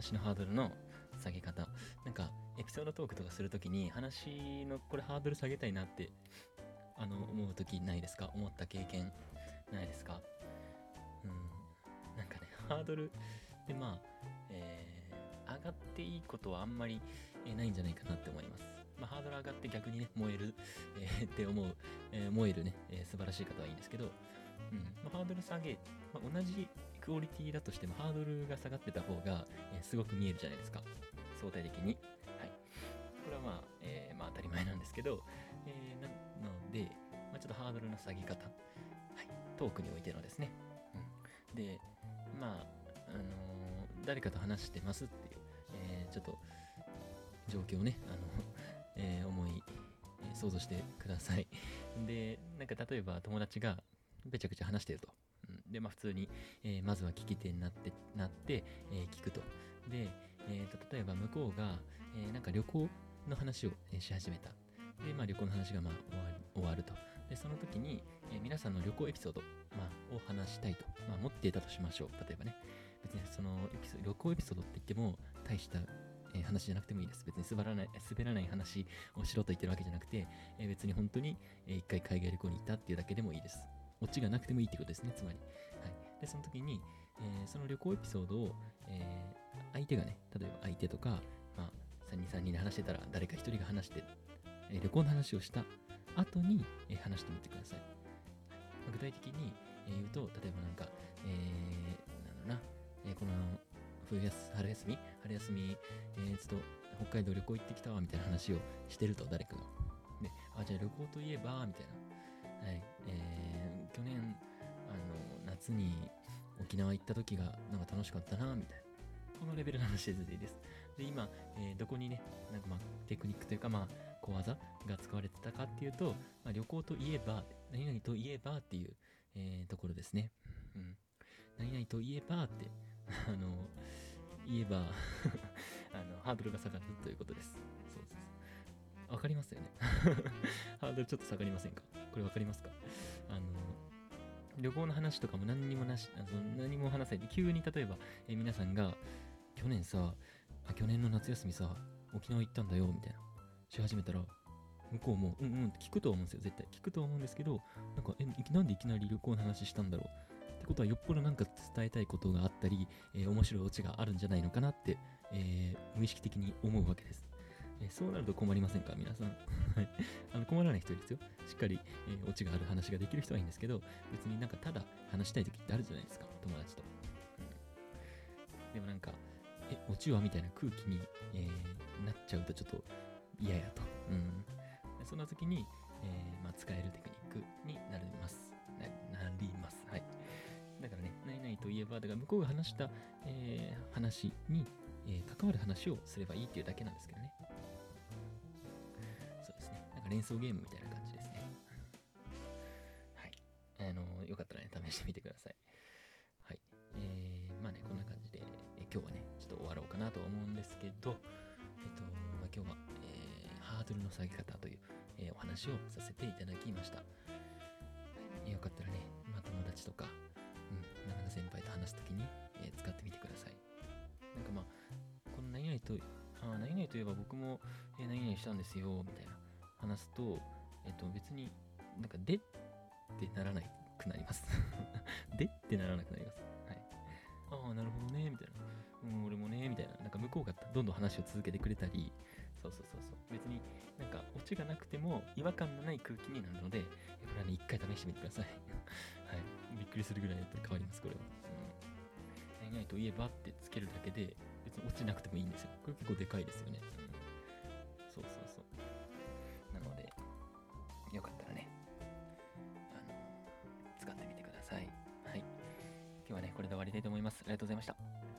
話のハードルの下げ方。なんか、エピソードトークとかするときに、話のこれハードル下げたいなって、あの、思うときないですか？思った経験ないですか？うん。なんかね、ハードルで、まあ、えー、上がっていいことはあんまり、えー、ないんじゃないかなって思います。まあ、ハードル上がって逆にね、燃える、えー、って思う、えー、燃えるね、えー、素晴らしい方はいいんですけど、うんまあ、ハードル下げ、まあ、同じクオリティだとしてもハードルが下がってた方が、え、すごく見えるじゃないですか。相対的に。はい。これはまあ、えー、まあ当たり前なんですけど、えー、なので、まあ、ちょっとハードルの下げ方。はい。トークにおいてのですね。うん。で、まあ、あのー、誰かと話してますっていう、え、ちょっと、状況をね、あの、え、思い、想像してください。で、なんか例えば友達がべちゃくちゃ話してると。で、まあ普通に、えー、まずは聞き手になって、なって、えー、聞くと。で、えー、と、例えば向こうが、えー、なんか旅行の話を、し始めた。で、まあ旅行の話がまあ終わる終わると。で、その時に、えー、皆さんの旅行エピソード、まあ、を話したいと。まあ持っていたとしましょう。例えばね。別にその旅行エピソードって言っても、大したえ話じゃなくてもいいです。別に滑らない、滑らない話をしろと言ってるわけじゃなくて、え別に本当に、え一回海外旅行に行ったっていうだけでもいいです。オチがなくてもいいってことですね、つまり。はい。で、その時に、えー、その旅行エピソードを、えー、相手がね、例えば相手とか、まあ、3人3人で話してたら、誰か1人が話して、えー、旅行の話をした後に、え話してみてください。具体的に、え言うと、例えばなんか、えー、なんだろうな、えこの冬休春休み？春休み、えー、ちょっと北海道旅行行ってきたわ、みたいな話をしてると、誰かが。で、あ、じゃあ旅行といえば、みたいな。はい、えー、去年、あの、夏に沖縄行った時がなんか楽しかったな、みたいな。このレベルの話でいいです。で、今、えー、どこにね、なんかまあ、テクニックというか、まあ、小技が使われてたかっていうと、まあ、旅行といえば、何々といえばっていう、えー、ところですね。うん。何々といえばって、あの、言えば あの、ハードルが下がるということです。そうそうそう。わかりますよね ハードルちょっと下がりませんか？これわかりますか？あの、旅行の話とかも何にもなし、あの何も話さないで、急に例えば、え皆さんが、去年さあ、去年の夏休みさ、沖縄行ったんだよ、みたいな、し始めたら、向こうも、うんうんって聞くと思うんですよ、絶対。聞くと思うんですけど、なんか、え、なんでいきなり旅行の話したんだろうってことは、よっぽどなんか伝えたいことがあったり、えー、面白いオチがあるんじゃないのかなって、えー、無意識的に思うわけです。えそうなると困りませんか？皆さん。はい。あの、困らない人ですよ。しっかり、えー、オチがある話ができる人はいいんですけど、別になんかただ話したい時ってあるじゃないですか。友達と。うん、でもなんか、え、オチはみたいな空気に、えー、なっちゃうとちょっと嫌やと。うん。そんな時に、えー、まあ、使えるテクニックになります。な、なります。はい。だからね、何々といえば、だから向こうが話した、えー、話に、え、関わる話をすればいいっていうだけなんですけどね。連想ゲームみたいな感じですね。はい。あの、よかったらね、試してみてください。はい。えー、まあね、こんな感じで、え、今日はね、ちょっと終わろうかなと思うんですけど、えっと、まあ、今日は、えー、ハードルの下げ方という、えー、お話をさせていただきました。よかったらね、まあ、友達とか、うん、なかな先輩と話すときに、えー、使ってみてください。なんかまあ、この何々と、あ何々といえば僕も、えー、何々したんですよ、みたいな話すと、えっ、と別になんかでってならなくなります でってならなくなります。はい。ああ、なるほどね、みたいな。うん、俺もね、みたいな。なんか向こうがどんどん話を続けてくれたり、そうそうそうそう。別になんかオチがなくても違和感のない空気になるので、これはね、一回試してみてください。はい。びっくりするぐらいやっぱり変わります、これは。うん何々といえばってつけるだけで、別に落ちなくてもいいんですよ。これ結構でかいですよね。りたいと思います。ありがとうございました。